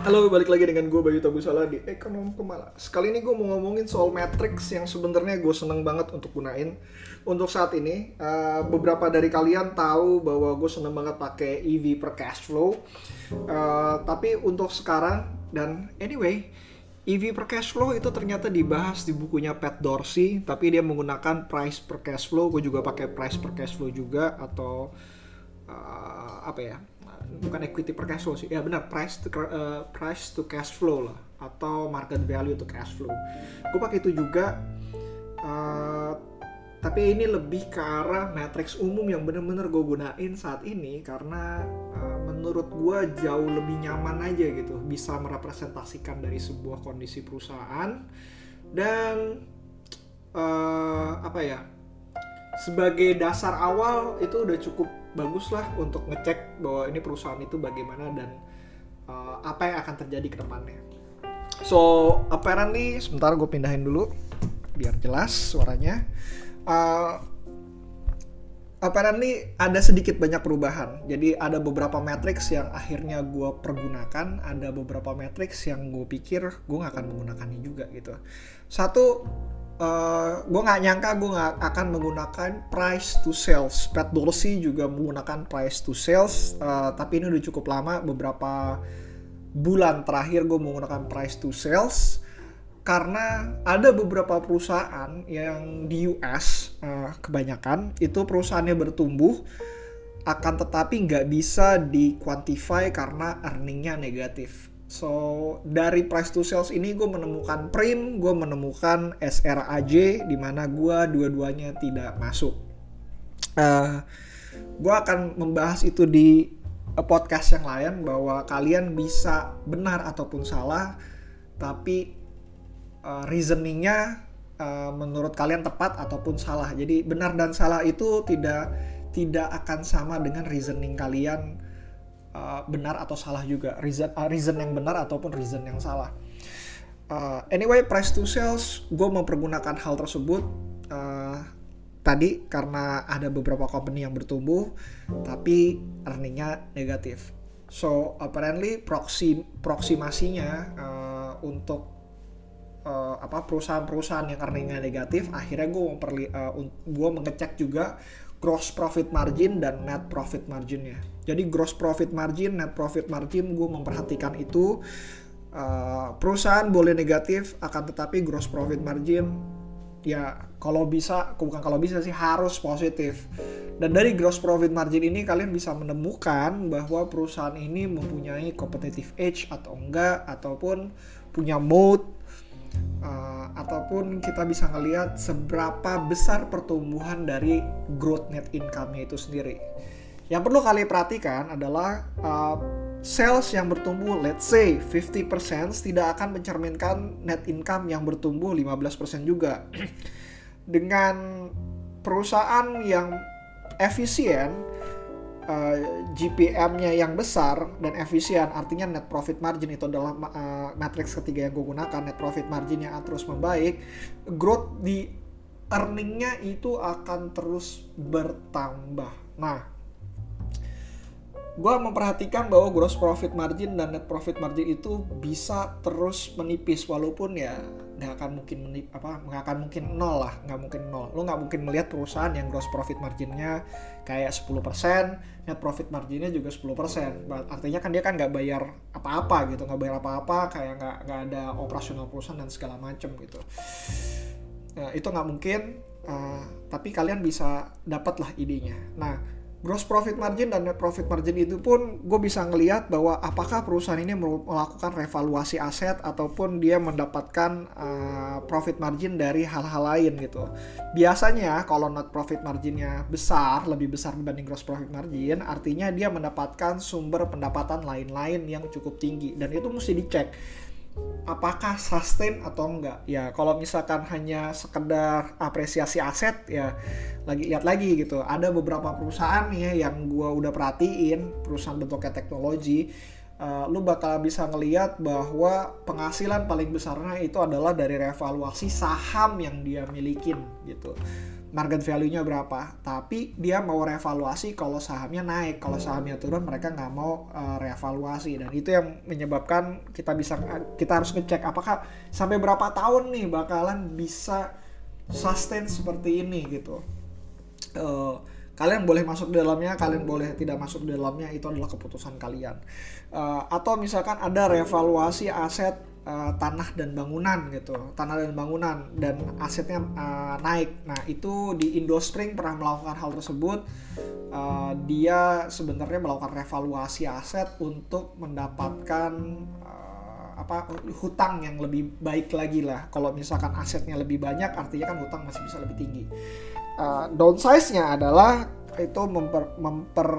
Halo, balik lagi dengan gue Bayu Tabusala di Ekonom Pemala. Sekali ini gue mau ngomongin soal matrix yang sebenarnya gue seneng banget untuk gunain. Untuk saat ini, uh, beberapa dari kalian tahu bahwa gue seneng banget pakai EV per cash flow. Uh, tapi untuk sekarang dan anyway, EV per cash flow itu ternyata dibahas di bukunya Pat Dorsey, tapi dia menggunakan price per cash flow. Gue juga pakai price per cash flow juga atau uh, apa ya? Bukan equity per cash flow sih. Ya benar. Price to uh, price to cash flow lah. Atau market value to cash flow. Gue pakai itu juga uh, tapi ini lebih ke arah matrix umum yang bener-bener gue gunain saat ini karena uh, menurut gue jauh lebih nyaman aja gitu. Bisa merepresentasikan dari sebuah kondisi perusahaan. Dan uh, apa ya sebagai dasar awal itu udah cukup bagus lah untuk ngecek bahwa ini perusahaan itu bagaimana dan uh, apa yang akan terjadi ke depannya. So apparently sebentar gue pindahin dulu biar jelas suaranya. Uh, apparently ada sedikit banyak perubahan. Jadi ada beberapa matrix yang akhirnya gue pergunakan, ada beberapa matrix yang gue pikir gue gak akan menggunakannya juga gitu. Satu uh, eh, gue nggak nyangka gue nggak akan menggunakan price to sales. Pat Dorsey juga menggunakan price to sales, uh, tapi ini udah cukup lama beberapa bulan terakhir gue menggunakan price to sales karena ada beberapa perusahaan yang di US uh, eh, kebanyakan itu perusahaannya bertumbuh akan tetapi nggak bisa dikuantify karena earningnya negatif So dari price to sales ini gue menemukan prim, gue menemukan SRAJ di mana gue dua-duanya tidak masuk. Uh, eh, gue akan membahas itu di podcast yang lain bahwa kalian bisa benar ataupun salah, tapi uh, reasoningnya uh, menurut kalian tepat ataupun salah. Jadi benar dan salah itu tidak tidak akan sama dengan reasoning kalian uh, benar atau salah juga. Reason uh, reason yang benar ataupun reason yang salah. Uh, anyway price to sales gue mempergunakan hal tersebut uh, tadi karena ada beberapa company yang bertumbuh tapi earningnya negatif. So apparently proxy proksimasinya uh, untuk uh, apa perusahaan-perusahaan yang earningnya negatif akhirnya gue memperli uh, gue mengecek juga gross profit margin dan net profit marginnya. Jadi gross profit margin, net profit margin gue memperhatikan itu uh, perusahaan boleh negatif akan tetapi gross profit margin ya kalau bisa bukan kalau bisa sih harus positif. Dan dari gross profit margin ini kalian bisa menemukan bahwa perusahaan ini mempunyai competitive edge atau enggak ataupun punya mode uh, ataupun kita bisa ngelihat seberapa besar pertumbuhan dari growth net income-nya itu sendiri. Yang perlu kalian perhatikan adalah uh, sales yang bertumbuh let's say 50% tidak akan mencerminkan net income yang bertumbuh 15% juga. Dengan perusahaan yang efisien uh, GPM-nya yang besar dan efisien, artinya net profit margin itu adalah uh, matriks ketiga yang gue gunakan, net profit margin yang terus membaik, growth di earningnya itu akan terus bertambah. Nah, gue memperhatikan bahwa gross profit margin dan net profit margin itu bisa terus menipis walaupun ya nggak akan mungkin menip, apa nggak akan mungkin nol lah nggak mungkin nol. Lo nggak mungkin melihat perusahaan yang gross profit marginnya kayak 10% net profit marginnya juga 10% artinya kan dia kan nggak bayar apa-apa gitu nggak bayar apa-apa kayak nggak nggak ada operasional perusahaan dan segala macam gitu. Nah, itu nggak mungkin uh, tapi kalian bisa dapat lah idenya. Nah gross profit margin dan net profit margin itu pun gue bisa ngelihat bahwa apakah perusahaan ini melakukan revaluasi aset ataupun dia mendapatkan uh, profit margin dari hal-hal lain gitu. Biasanya kalau net profit marginnya besar, lebih besar dibanding gross profit margin, artinya dia mendapatkan sumber pendapatan lain-lain yang cukup tinggi dan itu mesti dicek apakah sustain atau enggak. Ya kalau misalkan hanya sekedar apresiasi aset ya lagi lihat lagi gitu. Ada beberapa perusahaan ya yang gua udah perhatiin perusahaan bentuknya teknologi uh, lu bakal bisa ngeliat bahwa penghasilan paling besarnya itu adalah dari revaluasi saham yang dia milikin gitu market value-nya berapa. Tapi dia mau revaluasi kalau sahamnya naik, kalau sahamnya turun mereka nggak mau uh, revaluasi dan itu yang menyebabkan kita bisa kita harus ngecek apakah sampai berapa tahun nih bakalan bisa sustain seperti ini gitu. Uh, kalian boleh masuk di dalamnya, kalian boleh tidak masuk di dalamnya itu adalah keputusan kalian. Uh, atau misalkan ada revaluasi aset uh, tanah dan bangunan gitu tanah dan bangunan dan asetnya uh, naik. Nah itu di Indospring pernah melakukan hal tersebut. Uh, dia sebenarnya melakukan revaluasi aset untuk mendapatkan uh, apa hutang yang lebih baik lagi lah. Kalau misalkan asetnya lebih banyak artinya kan hutang masih bisa lebih tinggi uh, downsize-nya adalah itu memper, memper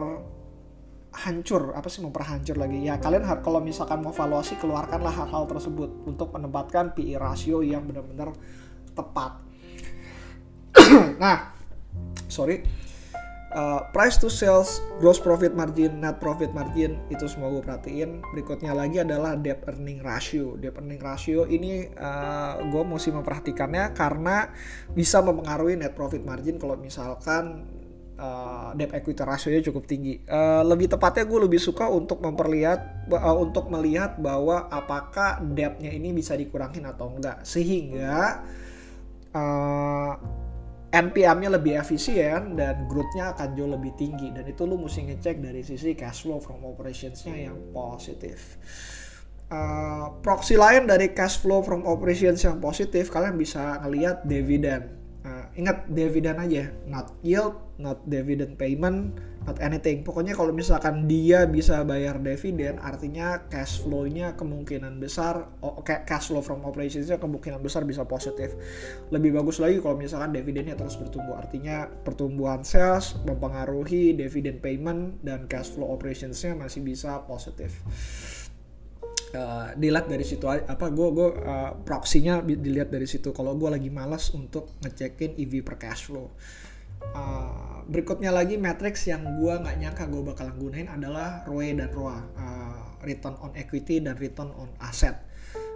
hancur apa sih memperhancur lagi. Ya kalian kalau misalkan mau valuasi keluarkanlah hal-hal tersebut untuk menempatkan PE rasio yang benar-benar tepat. Nah sorry uh, price to sales gross profit margin net profit margin itu semua gue perhatiin. Berikutnya lagi adalah debt earning ratio. Debt earning ratio ini uh, gue mesti memperhatikannya karena bisa mempengaruhi net profit margin kalau misalkan uh, debt equity ratio-nya cukup tinggi. Uh, lebih tepatnya gue lebih suka untuk memperlihat uh, untuk melihat bahwa apakah debt-nya ini bisa dikurangin atau enggak. Sehingga uh, NPM-nya lebih efisien dan growth-nya akan jauh lebih tinggi. Dan itu lu mesti ngecek dari sisi cash flow from operations-nya yang positif. Uh, proxy lain dari cash flow from operations yang positif kalian bisa ngelihat dividen ingat dividen aja not yield not dividend payment not anything. Pokoknya kalau misalkan dia bisa bayar dividen artinya cash flow-nya kemungkinan besar oh, cash flow from operations-nya kemungkinan besar bisa positif. Lebih bagus lagi kalau misalkan dividennya terus bertumbuh. Artinya pertumbuhan sales mempengaruhi dividen payment dan cash flow operations-nya masih bisa positif. Uh, dilihat dari situ apa gue gue uh, proksinya dilihat dari situ. Kalau gue lagi malas untuk ngecekin EV per cash flow uh, berikutnya lagi matrix yang gue nggak nyangka gue bakalan gunain adalah ROE dan ROA. Uh, return on equity dan return on asset.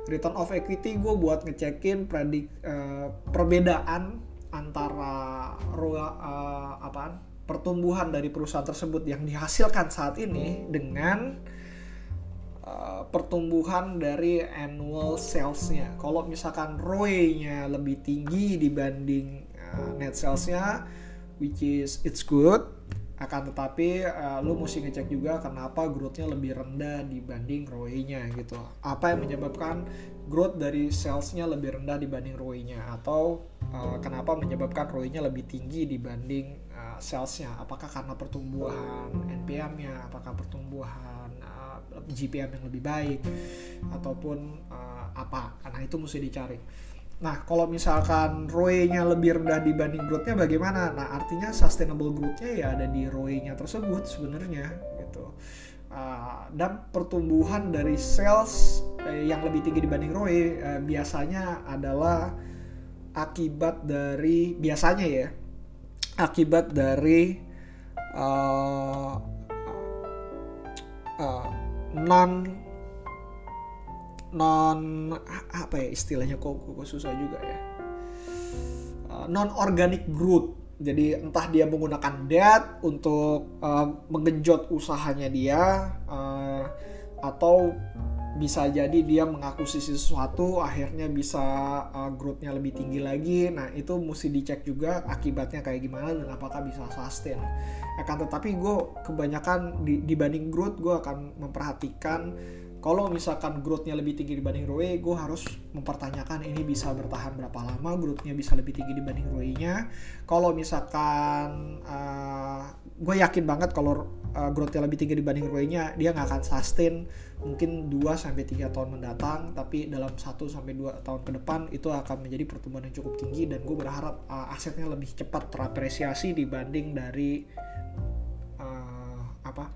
Return of equity gue buat ngecekin predik uh, perbedaan antara ROA uh, apaan? Pertumbuhan dari perusahaan tersebut yang dihasilkan saat ini dengan Eh, pertumbuhan dari annual salesnya. Kalau misalkan ROI-nya lebih tinggi dibanding uh, net salesnya, which is it's good, akan tetapi uh, lu mesti ngecek juga kenapa growth-nya lebih rendah dibanding ROI-nya gitu. Apa yang menyebabkan growth dari sales-nya lebih rendah dibanding ROI-nya atau uh, kenapa menyebabkan ROI-nya lebih tinggi dibanding uh, sales-nya? Apakah karena pertumbuhan NPM-nya, apakah pertumbuhan GPM yang lebih baik? Ataupun uh, apa? Karena itu mesti dicari nah kalau misalkan ROE-nya lebih rendah dibanding growth-nya bagaimana? Nah artinya sustainable growth-nya ya ada di ROE-nya tersebut sebenarnya gitu. Uh, dan pertumbuhan dari sales eh, yang lebih tinggi dibanding ROE uh, biasanya adalah akibat dari biasanya ya akibat dari uh, uh, non non apa ya istilahnya kok, kok susah juga ya. Eh, non organic growth. Jadi entah dia menggunakan debt untuk uh, menggenjot usahanya dia uh, atau bisa jadi dia mengakuisisi sesuatu akhirnya bisa uh, growth-nya lebih tinggi lagi. Nah itu mesti dicek juga akibatnya kayak gimana dan apakah bisa sustain. Akan tetapi gue kebanyakan di, dibanding growth gue akan memperhatikan kalau misalkan growth-nya lebih tinggi dibanding ROE, gue harus mempertanyakan ini bisa bertahan berapa lama, growth-nya bisa lebih tinggi dibanding ROE-nya. Kalau misalkan uh, gue yakin banget kalau uh, growth-nya lebih tinggi dibanding ROE-nya, dia nggak akan sustain mungkin 2 sampai 3 tahun mendatang, tapi dalam 1 sampai 2 tahun ke depan itu akan menjadi pertumbuhan yang cukup tinggi dan gue berharap uh, asetnya lebih cepat terapresiasi dibanding dari uh, apa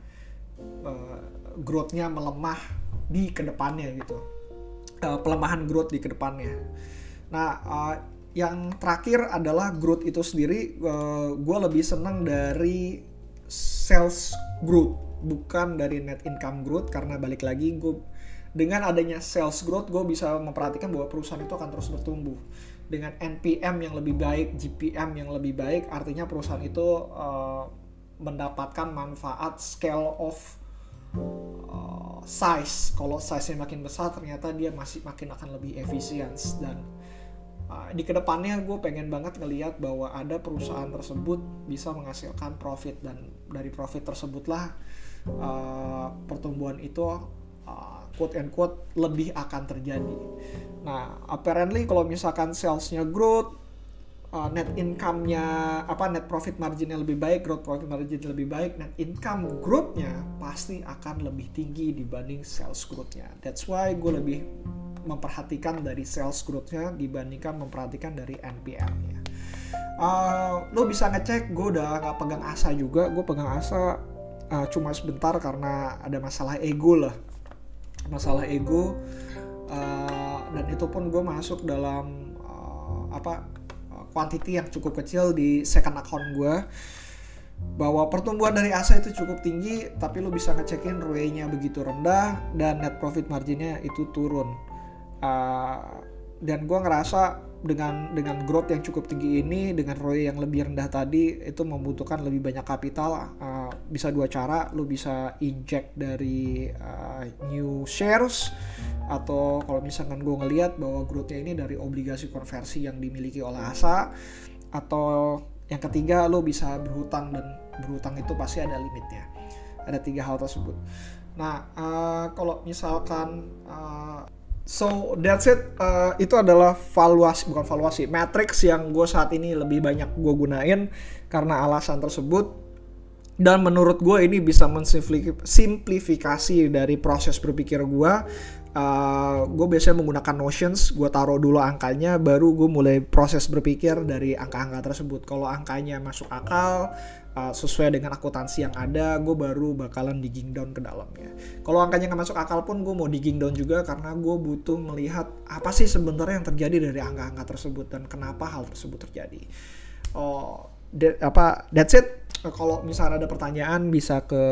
uh, growth-nya melemah di ke depannya gitu. Uh, pelemahan growth di ke depannya. Nah uh, yang terakhir adalah growth itu sendiri uh, eh, gue lebih senang dari sales growth bukan dari net income growth karena balik lagi gue dengan adanya sales growth gue bisa memperhatikan bahwa perusahaan itu akan terus bertumbuh. Dengan NPM yang lebih baik, GPM yang lebih baik, artinya perusahaan itu uh, mendapatkan manfaat scale of size. Kalau size-nya makin besar, ternyata dia masih makin akan lebih efisien dan uh, di ke depannya gue pengen banget ngelihat bahwa ada perusahaan tersebut bisa menghasilkan profit dan dari profit tersebutlah uh, pertumbuhan itu uh, quote and quote lebih akan terjadi. Nah, apparently kalau misalkan salesnya growth, uh, net income-nya apa net profit marginnya lebih baik, growth profit margin lebih baik, net income growth-nya pasti akan lebih tinggi dibanding sales growth-nya. That's why gue lebih memperhatikan dari sales growth-nya dibandingkan memperhatikan dari NPM-nya. Uh, lo bisa ngecek, gue udah nggak pegang asa juga, gue pegang asa uh, cuma sebentar karena ada masalah ego lah masalah ego uh, dan itu pun gue masuk dalam uh, apa quantity yang cukup kecil di second account gue bahwa pertumbuhan dari asa itu cukup tinggi tapi lo bisa ngecekin ROE-nya begitu rendah dan net profit marginnya itu turun. Uh, dan gue ngerasa dengan dengan growth yang cukup tinggi ini dengan ROE yang lebih rendah tadi itu membutuhkan lebih banyak kapital. Uh, bisa dua cara lu bisa inject dari uh, new shares atau kalau misalkan gue ngelihat bahwa growthnya ini dari obligasi konversi yang dimiliki oleh ASA atau yang ketiga lo bisa berhutang dan berhutang itu pasti ada limitnya ada tiga hal tersebut nah uh, kalau misalkan uh, So that's it. Uh, itu adalah valuasi bukan valuasi, matrix yang gue saat ini lebih banyak gue gunain karena alasan tersebut. Dan menurut gue ini bisa mensimplifikasi dari proses berpikir gue. Uh, gue biasanya menggunakan Notions, gue taruh dulu angkanya, baru gue mulai proses berpikir dari angka-angka tersebut. Kalau angkanya masuk akal, uh, sesuai dengan akuntansi yang ada gue baru bakalan digging down ke dalamnya kalau angkanya nggak masuk akal pun gue mau digging down juga karena gue butuh melihat apa sih sebenarnya yang terjadi dari angka-angka tersebut dan kenapa hal tersebut terjadi oh that, apa that's it. Kalau misalnya ada pertanyaan bisa ke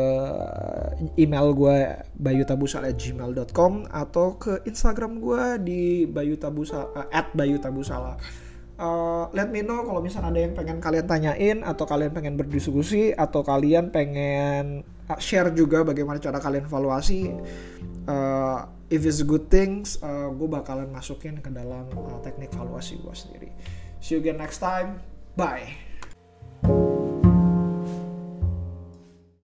email gue bayutabusala@gmail.com atau ke Instagram gue di bayutabusala at bayutabusala. Uh, let me know kalau misalnya ada yang pengen kalian tanyain atau kalian pengen berdiskusi atau kalian pengen uh, share juga bagaimana cara kalian evaluasi. Uh, if it's good things uh, gue bakalan masukin ke dalam uh, teknik evaluasi gue sendiri. See you again next time. Bye you